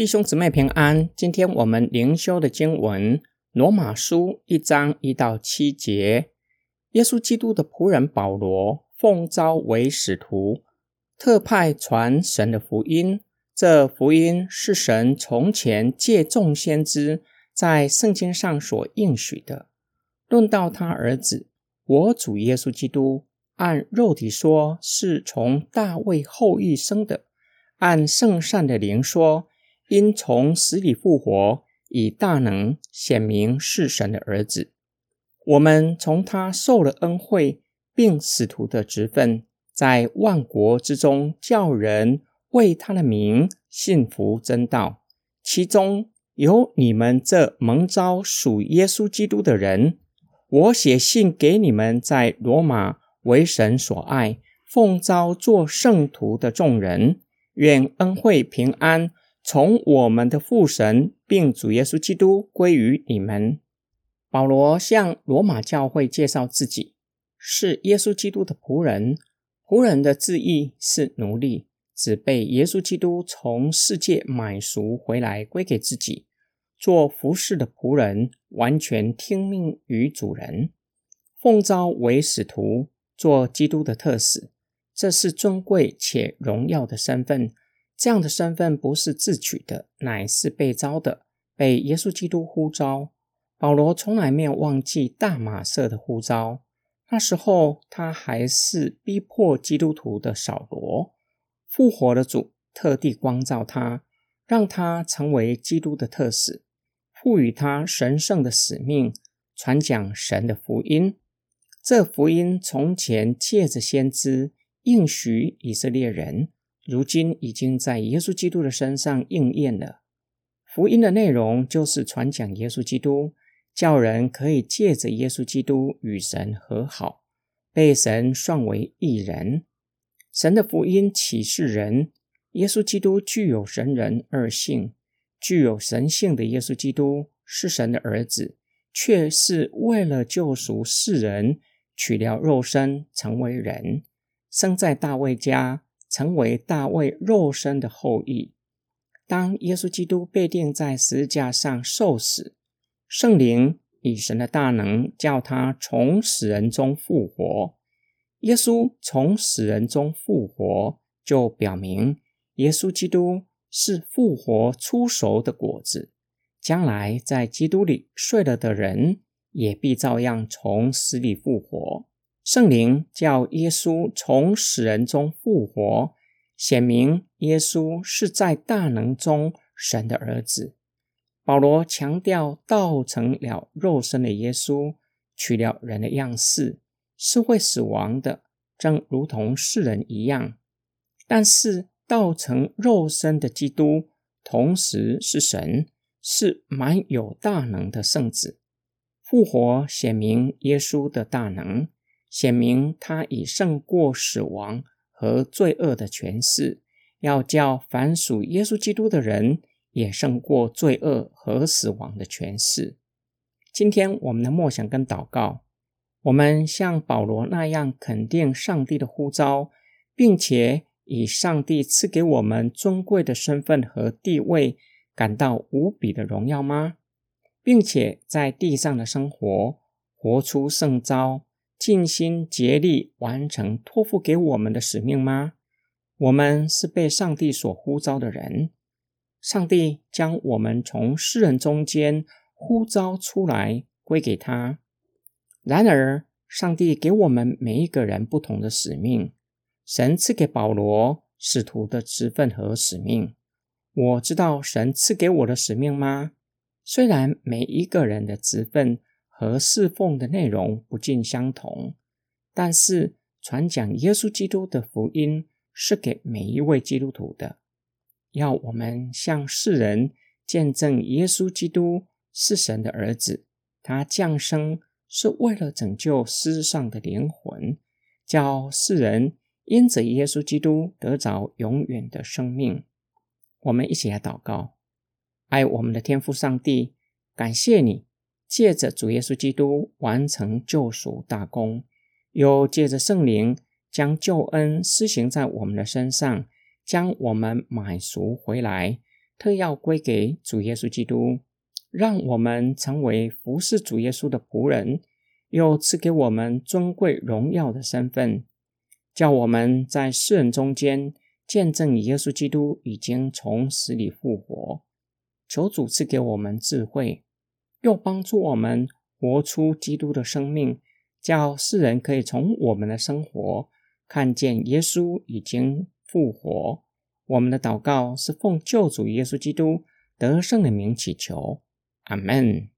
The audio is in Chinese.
弟兄姊妹平安。今天我们灵修的经文《罗马书》一章一到七节。耶稣基督的仆人保罗奉召为使徒，特派传神的福音。这福音是神从前借众先知在圣经上所应许的。论到他儿子，我主耶稣基督，按肉体说是从大卫后裔生的，按圣善的灵说。因从死里复活，以大能显明是神的儿子。我们从他受了恩惠，并使徒的职分，在万国之中叫人为他的名信服真道。其中有你们这蒙召属耶稣基督的人。我写信给你们，在罗马为神所爱、奉召做圣徒的众人，愿恩惠平安。从我们的父神并主耶稣基督归于你们。保罗向罗马教会介绍自己是耶稣基督的仆人。仆人的字义是奴隶，只被耶稣基督从世界买赎回来归给自己，做服侍的仆人，完全听命于主人。奉召为使徒，做基督的特使，这是尊贵且荣耀的身份。这样的身份不是自取的，乃是被招的，被耶稣基督呼召。保罗从来没有忘记大马色的呼召。那时候他还是逼迫基督徒的扫罗。复活的主特地光照他，让他成为基督的特使，赋予他神圣的使命，传讲神的福音。这福音从前借着先知应许以色列人。如今已经在耶稣基督的身上应验了。福音的内容就是传讲耶稣基督，叫人可以借着耶稣基督与神和好，被神算为义人。神的福音启示人，耶稣基督具有神人二性，具有神性的耶稣基督是神的儿子，却是为了救赎世人，取了肉身成为人，生在大卫家。成为大卫肉身的后裔。当耶稣基督被钉在十字架上受死，圣灵以神的大能叫他从死人中复活。耶稣从死人中复活，就表明耶稣基督是复活出熟的果子。将来在基督里睡了的人，也必照样从死里复活。圣灵叫耶稣从死人中复活，显明耶稣是在大能中神的儿子。保罗强调，道成了肉身的耶稣，取了人的样式，是会死亡的，正如同世人一样。但是道成肉身的基督，同时是神，是满有大能的圣子。复活显明耶稣的大能。显明他已胜过死亡和罪恶的权势，要叫凡属耶稣基督的人也胜过罪恶和死亡的权势。今天我们的默想跟祷告，我们像保罗那样肯定上帝的呼召，并且以上帝赐给我们尊贵的身份和地位感到无比的荣耀吗？并且在地上的生活活出圣招。尽心竭力完成托付给我们的使命吗？我们是被上帝所呼召的人，上帝将我们从世人中间呼召出来归给他。然而，上帝给我们每一个人不同的使命。神赐给保罗使徒的职分和使命。我知道神赐给我的使命吗？虽然每一个人的职分。和侍奉的内容不尽相同，但是传讲耶稣基督的福音是给每一位基督徒的，要我们向世人见证耶稣基督是神的儿子，他降生是为了拯救世上的灵魂，叫世人因着耶稣基督得着永远的生命。我们一起来祷告，爱我们的天父上帝，感谢你。借着主耶稣基督完成救赎大功，又借着圣灵将救恩施行在我们的身上，将我们买赎回来，特要归给主耶稣基督，让我们成为服侍主耶稣的仆人，又赐给我们尊贵荣耀的身份，叫我们在世人中间见证耶稣基督已经从死里复活。求主赐给我们智慧，又帮助我们活出基督的生命，叫世人可以从我们的生活看见耶稣已经复活。我们的祷告是奉救主耶稣基督得胜的名祈求，阿门。